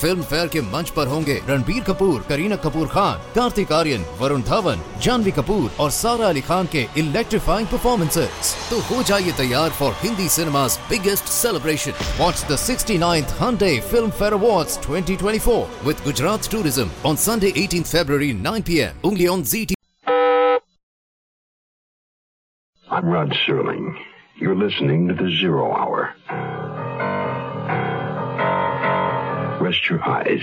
Film fair के मंच पर होंगे रणबीर कपूर, करीना कपूर खान, कार्तिक आर्यन, वरुण धवन, जानवी कपूर और सारा अली खान के इलेक्ट्रीफाइंग परफॉर्मेंसेस तो हो जाइए तैयार for Hindi cinema biggest celebration watch the sixty ninth Filmfare award twenty twenty four with Gujarat tourism on Sunday eighteen February nine P M only on Zee T I'm Rod Serling. You're listening to The Zero Hour. Rest your eyes.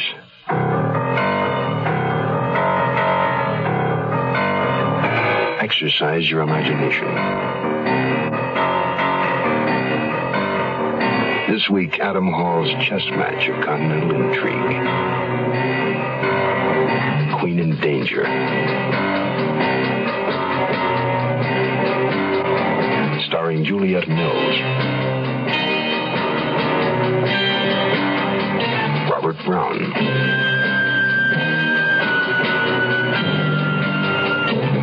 Exercise your imagination. This week, Adam Hall's chess match of continental intrigue. Queen in Danger. Starring Juliet Mills. Brown.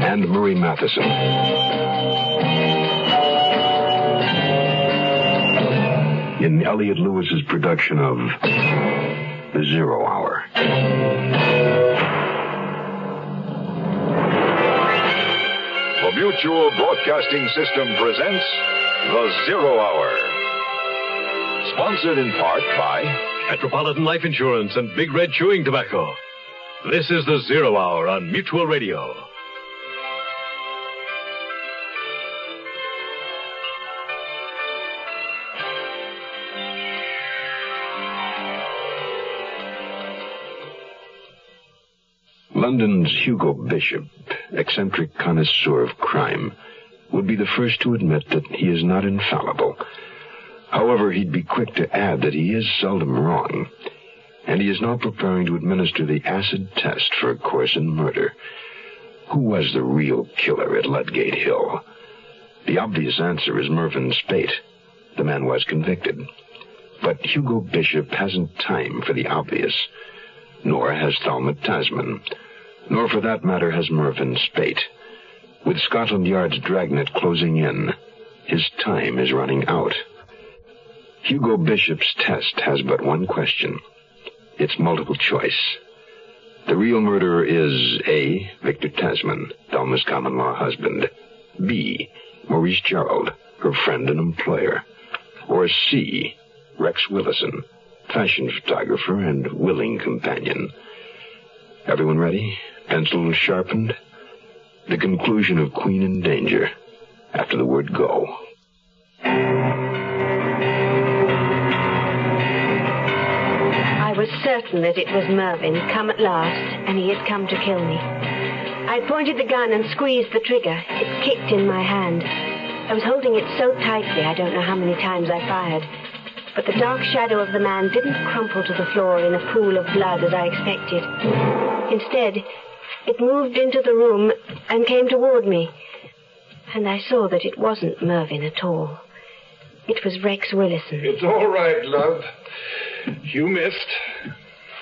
And Murray Matheson. In Elliott Lewis's production of The Zero Hour. The Mutual Broadcasting System presents The Zero Hour. Sponsored in part by Metropolitan Life Insurance and Big Red Chewing Tobacco. This is the Zero Hour on Mutual Radio. London's Hugo Bishop, eccentric connoisseur of crime, would be the first to admit that he is not infallible. However, he'd be quick to add that he is seldom wrong. And he is now preparing to administer the acid test for a course in murder. Who was the real killer at Ludgate Hill? The obvious answer is Mervyn Spate. The man was convicted. But Hugo Bishop hasn't time for the obvious. Nor has Thelma Tasman. Nor, for that matter, has Mervyn Spate. With Scotland Yard's dragnet closing in, his time is running out. Hugo Bishop's test has but one question. It's multiple choice. The real murderer is A. Victor Tasman, Thelma's common law husband. B. Maurice Gerald, her friend and employer. Or C. Rex Willison, fashion photographer and willing companion. Everyone ready? Pencils sharpened? The conclusion of Queen in Danger after the word go. Certain that it was Mervyn, come at last, and he had come to kill me. I pointed the gun and squeezed the trigger. It kicked in my hand. I was holding it so tightly, I don't know how many times I fired. But the dark shadow of the man didn't crumple to the floor in a pool of blood as I expected. Instead, it moved into the room and came toward me. And I saw that it wasn't Mervyn at all. It was Rex Willison. It's all right, love. You missed.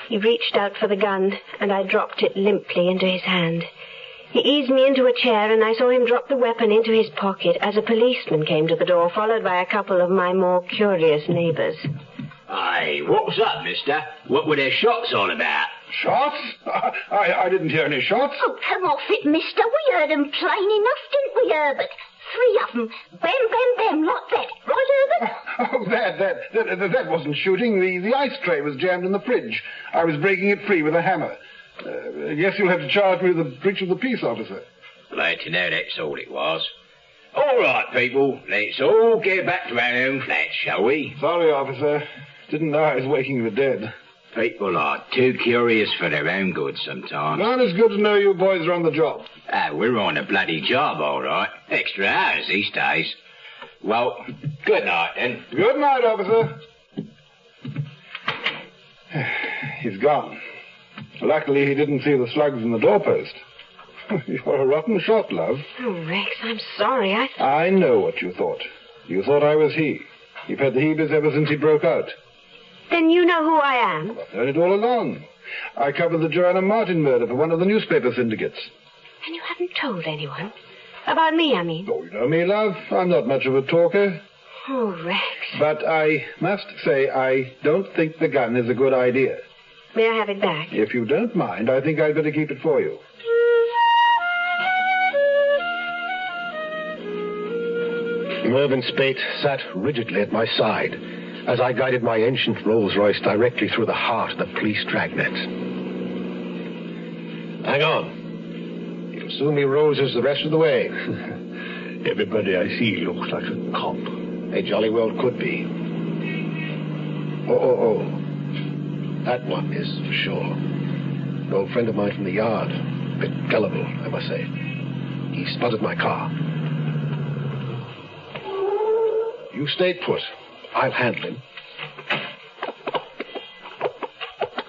He reached out for the gun, and I dropped it limply into his hand. He eased me into a chair, and I saw him drop the weapon into his pocket as a policeman came to the door, followed by a couple of my more curious neighbors. Aye, what's up, mister? What were their shots all about? Shots? I, I didn't hear any shots. Oh, come off it, mister. We heard 'em plain enough, didn't we, Herbert? Three of them. Bam, bam, bam, like that. Right, Herbert? Oh, that, that, that, that wasn't shooting. The, the ice tray was jammed in the fridge. I was breaking it free with a hammer. Uh, yes, you'll have to charge me with the breach of the peace, officer. Glad to know that's all it was. All right, people, let's all get back to our own flats, shall we? Sorry, officer. Didn't know I was waking the dead. People are too curious for their own good sometimes. Not as good to know you boys are on the job. Ah, we're on a bloody job, all right. Extra hours these days. Well, good night, then. Good night, officer. He's gone. Luckily, he didn't see the slugs in the doorpost. You're a rotten shot, love. Oh, Rex, I'm sorry. I th- I know what you thought. You thought I was he. You've had the heavies ever since he broke out. Then you know who I am. I've known it all along. I covered the Joanna Martin murder for one of the newspaper syndicates. And you haven't told anyone? About me, I mean. Oh, you know me, love. I'm not much of a talker. Oh, Rex. But I must say I don't think the gun is a good idea. May I have it back? If you don't mind, I think I'd better keep it for you. Mervyn Spate sat rigidly at my side as I guided my ancient Rolls Royce directly through the heart of the police dragnet. Hang on. You'll soon be roses the rest of the way. Everybody I see looks like a cop. They jolly well could be. Oh, oh, oh. That one is for sure. An old friend of mine from the yard. A bit gullible, I must say. He spotted my car. You stay put. I'll handle him.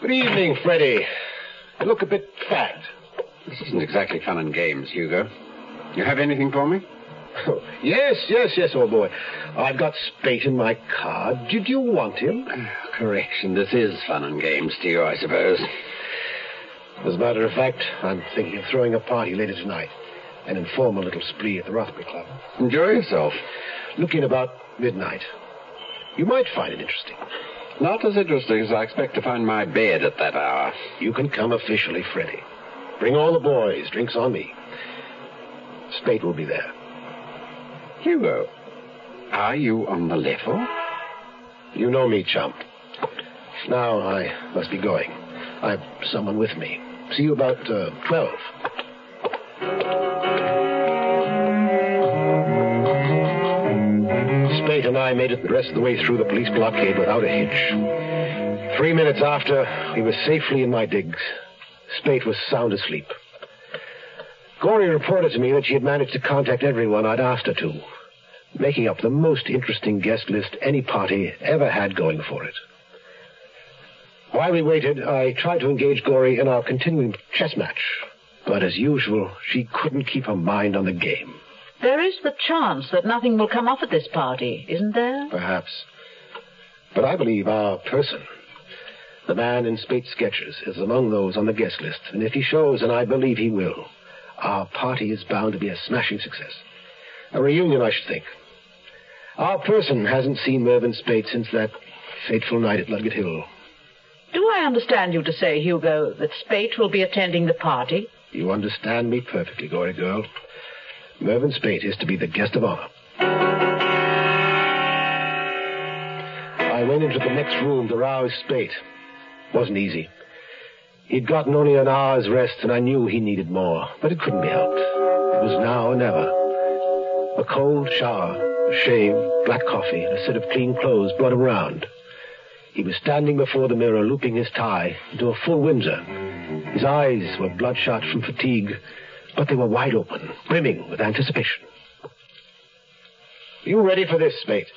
Good evening, Freddy. You look a bit fagged. This isn't exactly fun and games, Hugo. You have anything for me? Oh, yes, yes, yes, old boy. I've got Spate in my car. Did you want him? Uh, correction, this is fun and games to you, I suppose. As a matter of fact, I'm thinking of throwing a party later tonight. An informal little spree at the Rothbury Club. Enjoy yourself. Look in about midnight. You might find it interesting. Not as interesting as I expect to find my bed at that hour. You can come officially, Freddie. Bring all the boys. Drinks on me. Spate will be there. Hugo, are you on the level? You know me, chump. Now I must be going. I've someone with me. See you about uh, 12. I made it the rest of the way through the police blockade without a hitch. Three minutes after, we were safely in my digs. Spate was sound asleep. Gory reported to me that she had managed to contact everyone I'd asked her to, making up the most interesting guest list any party ever had going for it. While we waited, I tried to engage Gory in our continuing chess match, but as usual, she couldn't keep her mind on the game. There is the chance that nothing will come off at this party, isn't there? Perhaps. But I believe our person, the man in Spate's sketches, is among those on the guest list, and if he shows, and I believe he will, our party is bound to be a smashing success. A reunion, I should think. Our person hasn't seen Mervyn Spate since that fateful night at Ludgate Hill. Do I understand you to say, Hugo, that Spate will be attending the party? You understand me perfectly, Gory girl. Mervyn Spate is to be the guest of honor. I went into the next room to rouse Spate. Wasn't easy. He'd gotten only an hour's rest, and I knew he needed more, but it couldn't be helped. It was now or never. A cold shower, a shave, black coffee, and a set of clean clothes brought him round. He was standing before the mirror, looping his tie into a full Windsor. His eyes were bloodshot from fatigue, but they were wide open, brimming with anticipation. You ready for this, mate?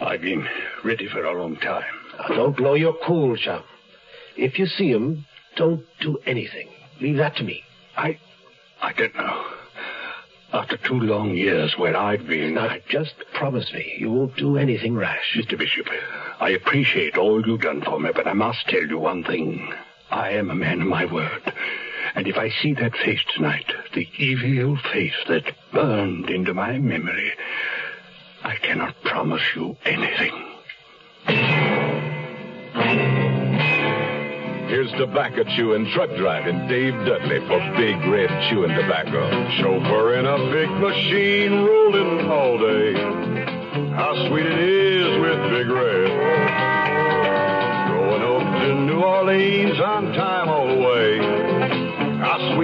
I've been ready for a long time. Now, don't blow your cool, chum. If you see him, don't do anything. Leave that to me. I. I don't know. After two long years where I've been. Now, I... just promise me you won't do anything rash. Mr. Bishop, I appreciate all you've done for me, but I must tell you one thing. I am a man of my word. And if I see that face tonight, the evil face that burned into my memory, I cannot promise you anything. Here's tobacco chewing, truck driving Dave Dudley for Big Red Chewing Tobacco. Chauffeur in a big machine rolling all day. How sweet it is with Big Red. Going up to New Orleans on time all the way.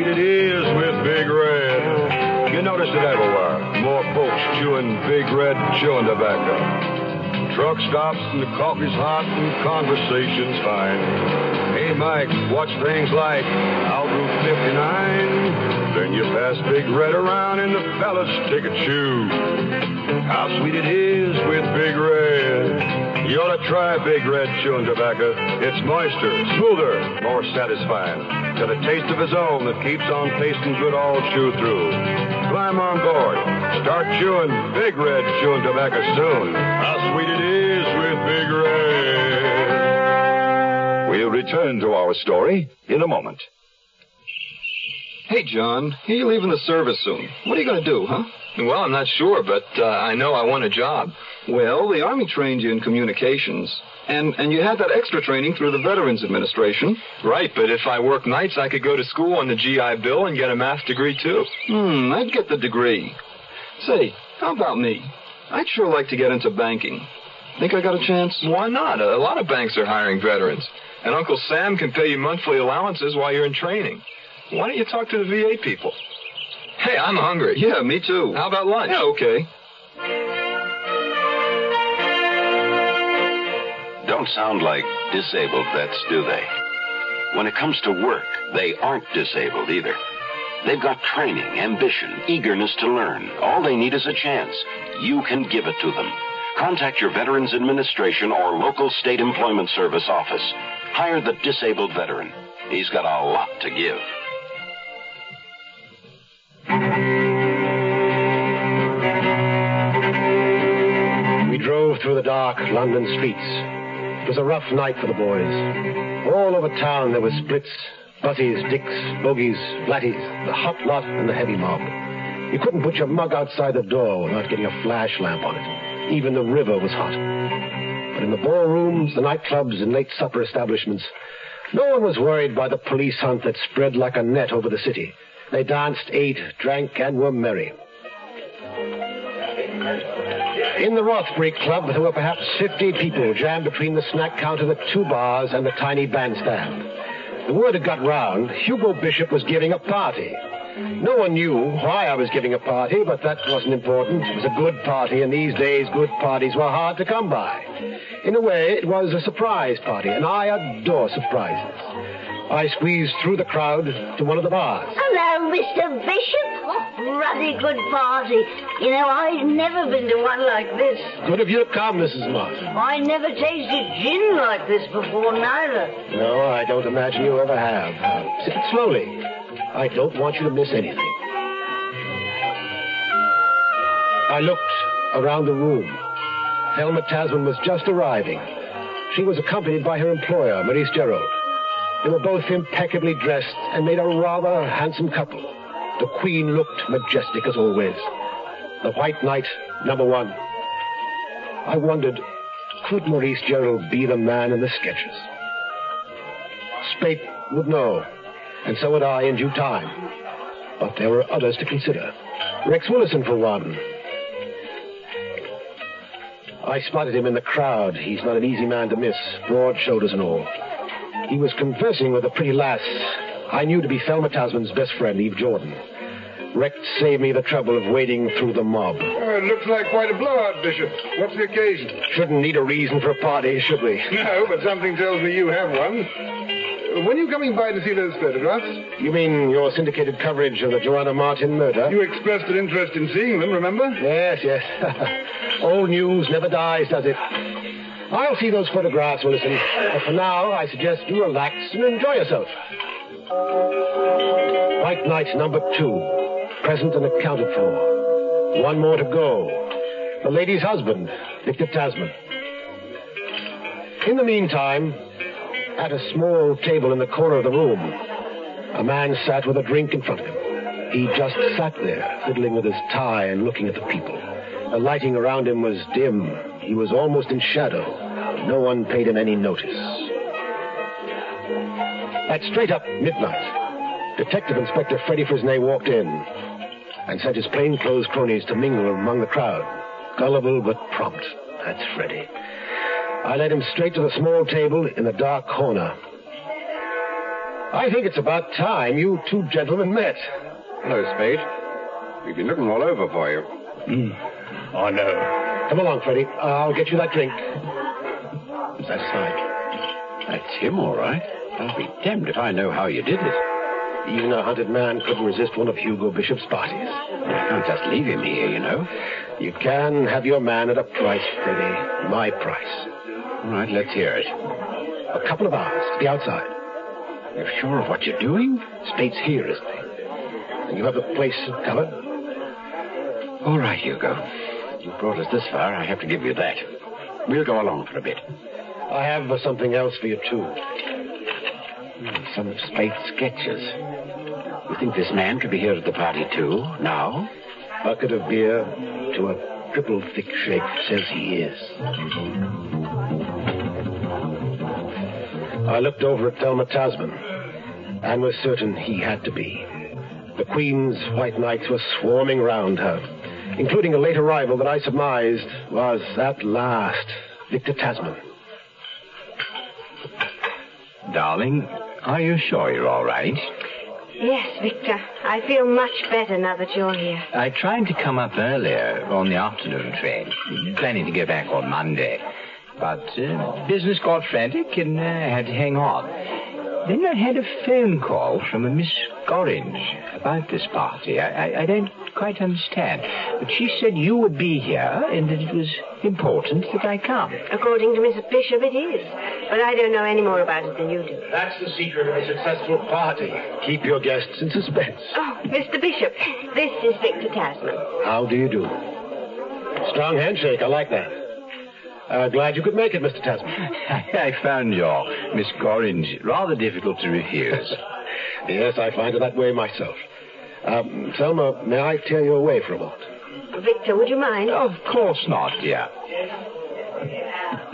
It is with Big Red. You notice it everywhere. More folks chewing Big Red chewing tobacco. Truck stops and the coffee's hot and conversation's fine. Hey, Mike, watch things like out Route 59. Then you pass Big Red around and the fellas take a chew. How sweet it is with Big Red. You ought to try Big Red chewing tobacco. It's moister, smoother, more satisfying. Got a taste of his own that keeps on tasting good all chew through. Climb on board. Start chewing Big Red chewing tobacco soon. How sweet it is with Big Red. We'll return to our story in a moment. Hey, John, are you're leaving the service soon. What are you going to do, huh? Well, I'm not sure, but uh, I know I want a job. Well, the Army trained you in communications. And, and you had that extra training through the Veterans Administration. Right, but if I work nights, I could go to school on the GI Bill and get a math degree, too. Hmm, I'd get the degree. Say, how about me? I'd sure like to get into banking. Think I got a chance? Why not? A lot of banks are hiring veterans. And Uncle Sam can pay you monthly allowances while you're in training. Why don't you talk to the VA people? Hey, I'm hungry. Yeah, me too. How about lunch? Yeah, okay. Don't sound like disabled vets, do they? When it comes to work, they aren't disabled either. They've got training, ambition, eagerness to learn. All they need is a chance. You can give it to them. Contact your Veterans Administration or local state employment service office. Hire the disabled veteran. He's got a lot to give. We drove through the dark London streets. It was a rough night for the boys. All over town there were splits, butties, dicks, bogies, flatties, the hot lot and the heavy mob. You couldn't put your mug outside the door without getting a flash lamp on it. Even the river was hot. But in the ballrooms, the nightclubs, and late supper establishments, no one was worried by the police hunt that spread like a net over the city. They danced, ate, drank, and were merry. In the Rothbury Club, there were perhaps 50 people jammed between the snack counter, the two bars, and the tiny bandstand. The word had got round. Hugo Bishop was giving a party. No one knew why I was giving a party, but that wasn't important. It was a good party, and these days good parties were hard to come by. In a way, it was a surprise party, and I adore surprises. I squeezed through the crowd to one of the bars. Hello, Mr. Bishop. Oh, ruddy good party. You know, I've never been to one like this. Good of you to come, Mrs. Martin. I never tasted gin like this before, neither. No, I don't imagine you ever have. Sip it slowly. I don't want you to miss anything. I looked around the room. Thelma Tasman was just arriving. She was accompanied by her employer, Maurice Gerald. They were both impeccably dressed and made a rather handsome couple. The Queen looked majestic as always. The White Knight, number one. I wondered, could Maurice Gerald be the man in the sketches? Spate would know, and so would I in due time. But there were others to consider. Rex Willison, for one. I spotted him in the crowd. He's not an easy man to miss, broad shoulders and all. He was conversing with a pretty lass I knew to be Thelma Tasman's best friend, Eve Jordan. Rex saved me the trouble of wading through the mob. Oh, it looks like quite a blowout, Bishop. What's the occasion? Shouldn't need a reason for a party, should we? No, but something tells me you have one. When are you coming by to see those photographs? You mean your syndicated coverage of the Joanna Martin murder? You expressed an interest in seeing them, remember? Yes, yes. Old news never dies, does it? I'll see those photographs, Willison. But for now, I suggest you relax and enjoy yourself. White Knight number two, present and accounted for. One more to go. The lady's husband, Victor Tasman. In the meantime, at a small table in the corner of the room, a man sat with a drink in front of him. He just sat there, fiddling with his tie and looking at the people. The lighting around him was dim. He was almost in shadow. No one paid him any notice. At straight up midnight, Detective Inspector Freddy Fresnay walked in and sent his plainclothes cronies to mingle among the crowd. Gullible but prompt. That's Freddy. I led him straight to the small table in the dark corner. I think it's about time you two gentlemen met. Hello, Spate. We've been looking all over for you. Hmm. I know. Come along, Freddie. Uh, I'll get you that drink. That's fine. That's him, all right. I'll be damned if I know how you did it. Even a hunted man couldn't resist one of Hugo Bishop's parties. I can't just leave him here, you know. You can have your man at a price, Freddie. My price. All right, let's hear it. A couple of hours to the outside. You're sure of what you're doing? Spate's here, isn't he? And you have the place covered? All right, Hugo. You brought us this far. I have to give you that. We'll go along for a bit. I have uh, something else for you, too. Hmm, some of Spate's sketches. You think this man could be here at the party, too, now? Bucket of beer to a triple thick shake says he is. I looked over at Thelma Tasman and was certain he had to be. The Queen's white knights were swarming round her, including a late arrival that I surmised was, at last, Victor Tasman. Darling, are you sure you're all right? Yes, Victor. I feel much better now that you're here. I tried to come up earlier on the afternoon train, planning to get back on Monday. But uh, business got frantic and uh, had to hang on. Then I had a phone call from a Miss Gorringe about this party. I, I, I don't quite understand. But she said you would be here and that it was important that I come. According to Mrs. Bishop, it is. But I don't know any more about it than you do. That's the secret of a successful party. Keep your guests in suspense. Oh, Mr. Bishop, this is Victor Tasman. How do you do? Strong handshake. I like that. Uh, glad you could make it, Mr. Tasman. I found your Miss Gorringe rather difficult to refuse. yes, I find it that way myself. Um, Thelma, may I tear you away for a moment? Victor, would you mind? Of course not, dear.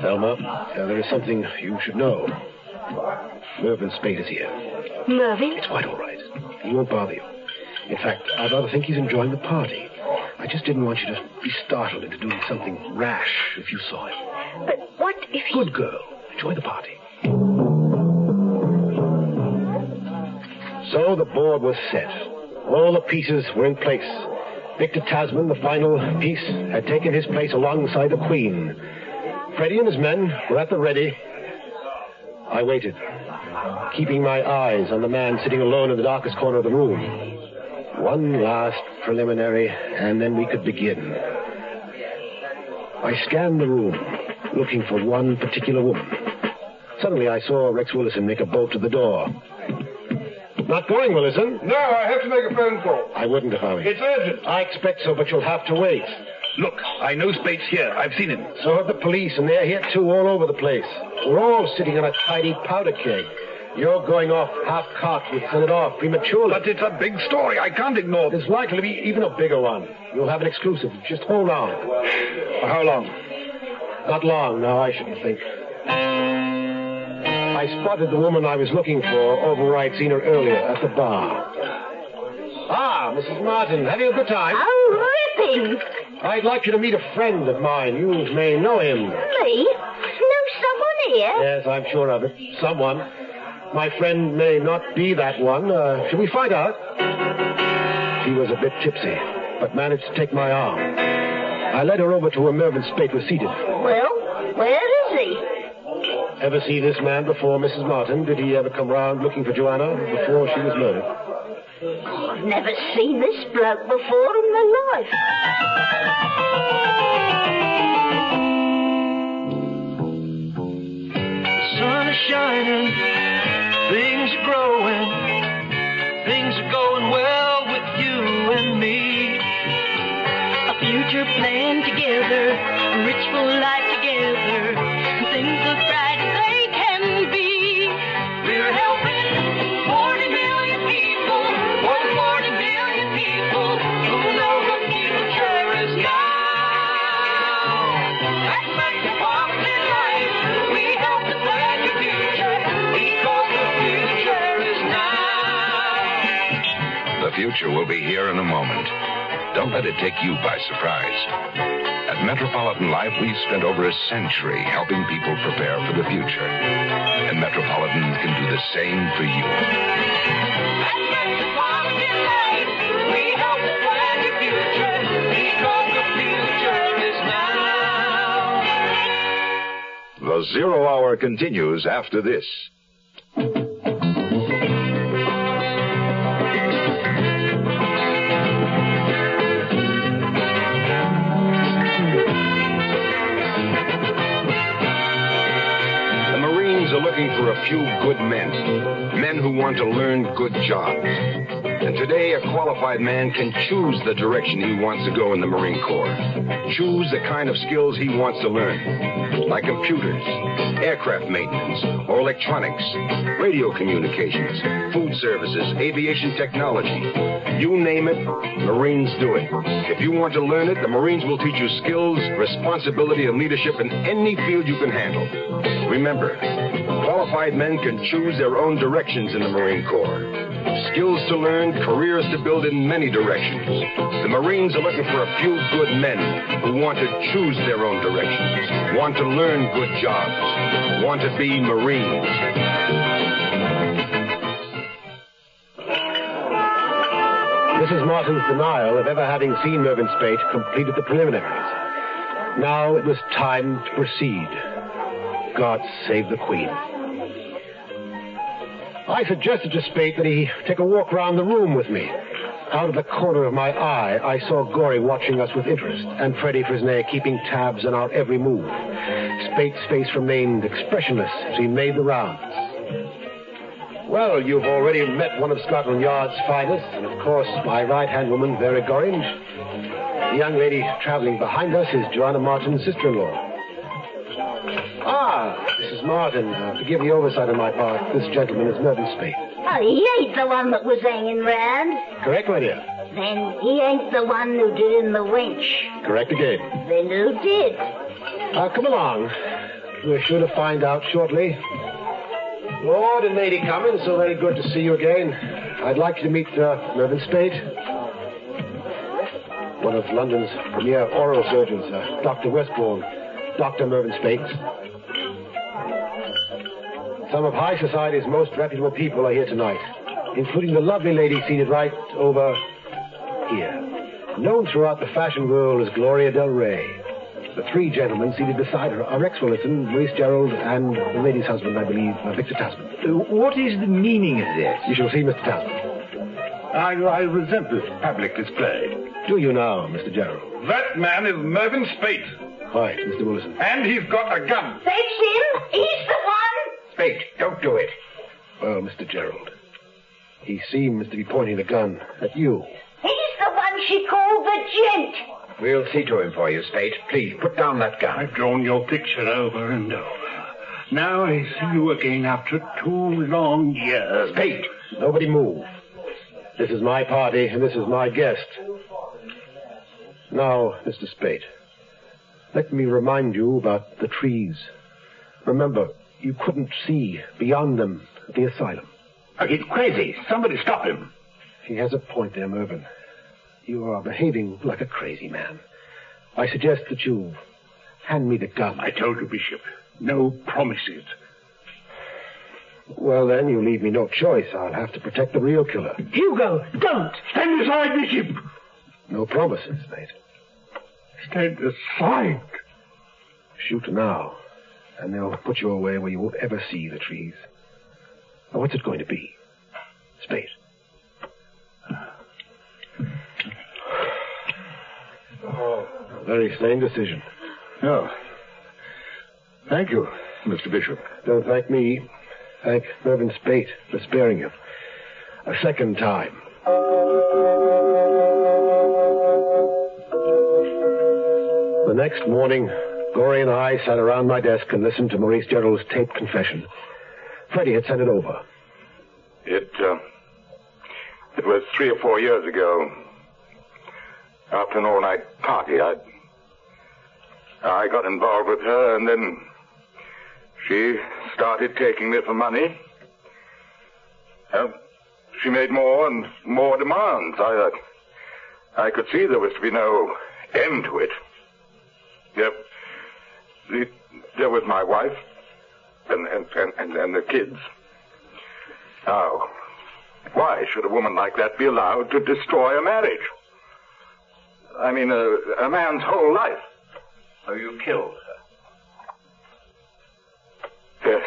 Thelma, uh, there is something you should know. Mervyn Spate is here. Mervyn? It's quite all right. He won't bother you. In fact, I rather think he's enjoying the party. I just didn't want you to be startled into doing something rash if you saw him. But what if he... Good girl. Enjoy the party. So the board was set. All the pieces were in place. Victor Tasman, the final piece, had taken his place alongside the Queen. Freddie and his men were at the ready. I waited, keeping my eyes on the man sitting alone in the darkest corner of the room. One last preliminary, and then we could begin. I scanned the room, looking for one particular woman. Suddenly I saw Rex Willison make a bolt to the door. Not going, Willison? No, I have to make a phone call. I wouldn't if I were you. It's urgent. I expect so, but you'll have to wait. Look, I know Spate's here. I've seen him. So have the police, and they're here too, all over the place. We're all sitting on a tidy powder keg. You're going off half-cocked with send it off prematurely. But it's a big story. I can't ignore it. There's likely to be even a bigger one. You'll have an exclusive. Just hold on. For how long? Not long, now, I shouldn't think. I spotted the woman I was looking for over where I'd seen her earlier at the bar. Ah, Mrs. Martin, having a good time? Oh, ripping. I'd like you to meet a friend of mine. You may know him. Me? Know someone here? Yes, I'm sure of it. Someone. My friend may not be that one. Uh, shall we find out? She was a bit tipsy, but managed to take my arm. I led her over to where Mervyn Spate was seated. Well, where is he? Ever see this man before, Mrs. Martin? Did he ever come round looking for Joanna before she was murdered? I've never seen this bloke before in my life. sun is shining, things are growing, things are going well with you and me. A future planned together, a rich full life future will be here in a moment. Don't let it take you by surprise. At Metropolitan Life, we've spent over a century helping people prepare for the future. And Metropolitan can do the same for you. At Metropolitan Life, we help plan your future because the future is now. The Zero Hour continues after this. For a few good men. Men who want to learn good jobs. And today, a qualified man can choose the direction he wants to go in the Marine Corps. Choose the kind of skills he wants to learn, like computers, aircraft maintenance, or electronics, radio communications, food services, aviation technology. You name it, Marines do it. If you want to learn it, the Marines will teach you skills, responsibility, and leadership in any field you can handle. Remember, qualified men can choose their own directions in the Marine Corps. Skills to learn, careers to build in many directions. The Marines are looking for a few good men who want to choose their own directions, want to learn good jobs, want to be Marines. Mrs. Martin's denial of ever having seen Mervyn Spate completed the preliminaries. Now it was time to proceed. God save the Queen. I suggested to Spate that he take a walk round the room with me. Out of the corner of my eye, I saw Gory watching us with interest, and Freddy Fresnay keeping tabs on our every move. Spate's face remained expressionless as he made the rounds. Well, you've already met one of Scotland Yard's finest, and of course, my right-hand woman, Vera Gorringe. The young lady traveling behind us is Joanna Martin's sister-in-law. Ah, Mrs. Martin, uh, forgive the oversight on my part. This gentleman is Mervyn Spate. Oh, he ain't the one that was hanging round. Correct, my dear? Then he ain't the one who did in the winch. Correct again. Then who did? Uh, come along. We're sure to find out shortly. Lord and Lady Cummins, so very good to see you again. I'd like you to meet uh, Mervyn Spate, one of London's premier oral surgeons, uh, Dr. Westbourne, Dr. Mervyn Spate. Some of high society's most reputable people are here tonight, including the lovely lady seated right over here. Known throughout the fashion world as Gloria Del Rey. The three gentlemen seated beside her are Rex Willison, Maurice Gerald, and the lady's husband, I believe, uh, Victor Tasman. what is the meaning of this? You shall see, Mr. Tasman. I, I resent this public display. Do you now, Mr. Gerald? That man is Mervyn Spate, Quite, Mr. Wilson. and he's got a gun. That's him. He's the one. Spate, don't do it. Well, Mr. Gerald, he seems to be pointing the gun at you. He's the one she called the gent. We'll see to him for you, Spate. Please, put down that gun. I've drawn your picture over and over. Now I see you again after two long years. Spate, nobody move. This is my party, and this is my guest. Now, Mr. Spate, let me remind you about the trees. Remember, you couldn't see beyond them at the asylum. Uh, He's crazy. Somebody stop him. He has a point there, Mervyn. You are behaving like a crazy man. I suggest that you hand me the gun. I told you, Bishop. No promises. Well, then, you leave me no choice. I'll have to protect the real killer. Hugo, don't! Stand aside, Bishop! No promises, mate. Stand aside. Shoot now, and they'll put you away where you won't ever see the trees. Now, what's it going to be? Spate. Oh, very sane decision. Oh. Thank you, Mr. Bishop. Don't thank me. Thank Mervyn Spate for sparing you. A second time. The next morning, Gory and I sat around my desk and listened to Maurice Gerald's taped confession. Freddie had sent it over. It, uh, it was three or four years ago. After an all-night party, I, I got involved with her, and then she started taking me for money. Uh, she made more and more demands. I, uh, I could see there was to be no end to it. Yep. The, there was my wife and, and, and, and, and the kids. Now, why should a woman like that be allowed to destroy a marriage? I mean, a, a man's whole life. So you killed her? Yes.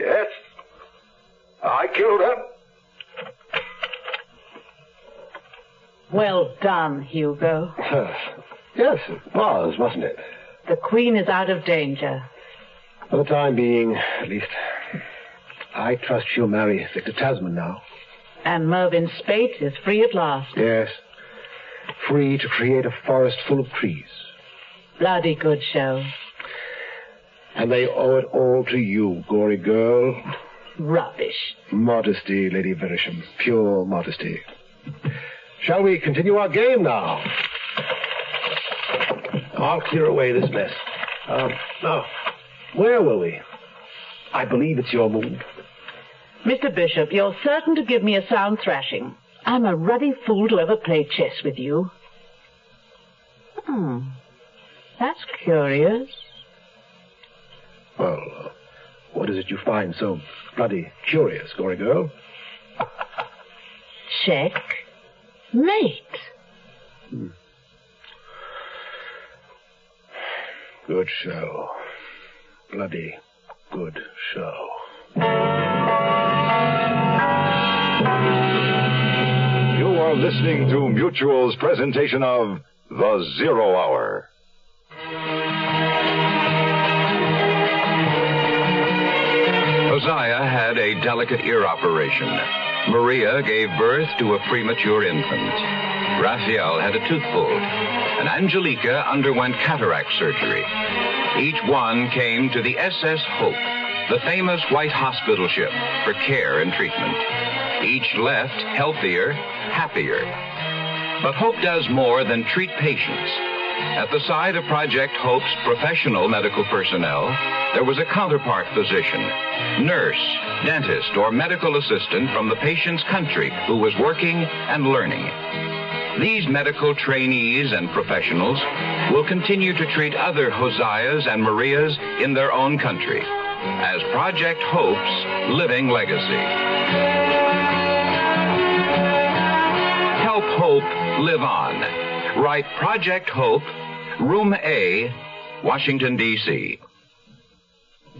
Yes. I killed her. Well done, Hugo. yes, it was, wasn't it? The Queen is out of danger. For the time being, at least, I trust she'll marry Victor Tasman now. And Mervyn Spate is free at last. Yes. Free to create a forest full of trees. Bloody good show. And they owe it all to you, gory girl. Rubbish. Modesty, Lady Verisham. Pure modesty. Shall we continue our game now? I'll clear away this mess. Um, now, where were we? I believe it's your move. Mr. Bishop, you're certain to give me a sound thrashing. I'm a ruddy fool to ever play chess with you. Hmm. That's curious. Well, uh, what is it you find so bloody curious, gory girl? Check. Mate. Hmm. Good show. Bloody good show. You are listening to Mutual's presentation of The Zero Hour. Hosea had a delicate ear operation. Maria gave birth to a premature infant. Raphael had a tooth pulled. And Angelica underwent cataract surgery. Each one came to the SS Hope, the famous white hospital ship, for care and treatment. Each left healthier, happier. But Hope does more than treat patients. At the side of Project Hope's professional medical personnel, there was a counterpart physician, nurse, dentist, or medical assistant from the patient's country who was working and learning. These medical trainees and professionals will continue to treat other Hoseas and Marias in their own country as Project Hope's living legacy. Help Hope live on. Write Project Hope, Room A, Washington, D.C.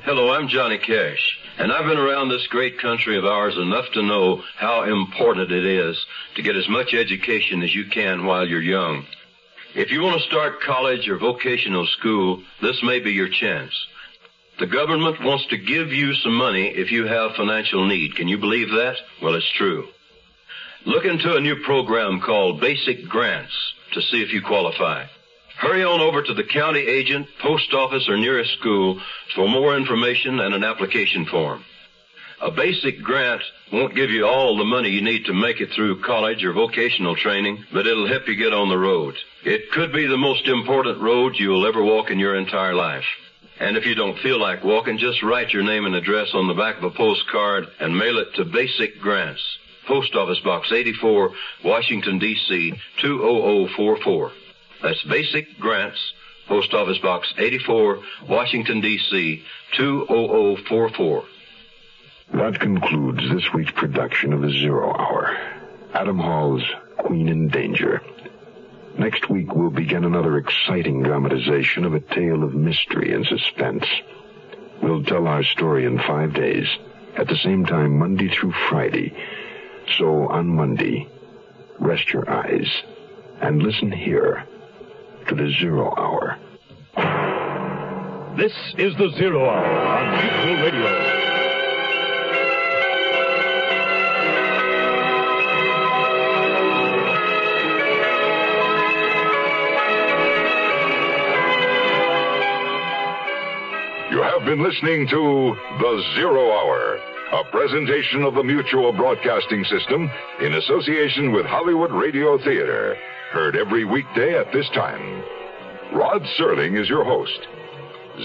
Hello, I'm Johnny Cash, and I've been around this great country of ours enough to know how important it is to get as much education as you can while you're young. If you want to start college or vocational school, this may be your chance. The government wants to give you some money if you have financial need. Can you believe that? Well, it's true. Look into a new program called Basic Grants to see if you qualify. Hurry on over to the county agent, post office, or nearest school for more information and an application form. A basic grant won't give you all the money you need to make it through college or vocational training, but it'll help you get on the road. It could be the most important road you'll ever walk in your entire life. And if you don't feel like walking, just write your name and address on the back of a postcard and mail it to Basic Grants, Post Office Box 84, Washington, D.C. 20044. That's Basic Grants, Post Office Box 84, Washington, D.C. 20044. That concludes this week's production of The Zero Hour. Adam Hall's Queen in Danger. Next week, we'll begin another exciting dramatization of a tale of mystery and suspense. We'll tell our story in five days, at the same time, Monday through Friday. So on Monday, rest your eyes and listen here to the Zero Hour. This is the Zero Hour on Mutual Radio. You have been listening to The Zero Hour, a presentation of the Mutual Broadcasting System in association with Hollywood Radio Theater. Heard every weekday at this time. Rod Serling is your host.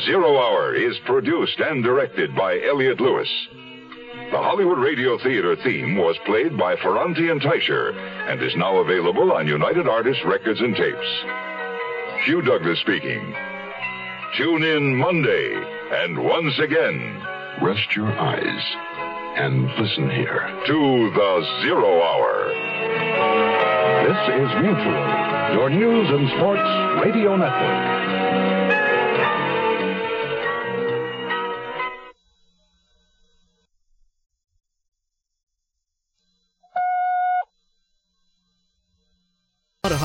Zero Hour is produced and directed by Elliott Lewis. The Hollywood Radio Theater theme was played by Ferrante and Teicher and is now available on United Artists Records and Tapes. Hugh Douglas speaking. Tune in Monday, and once again, Rest your eyes and listen here to the Zero Hour. This is Mutual, your news and sports radio network.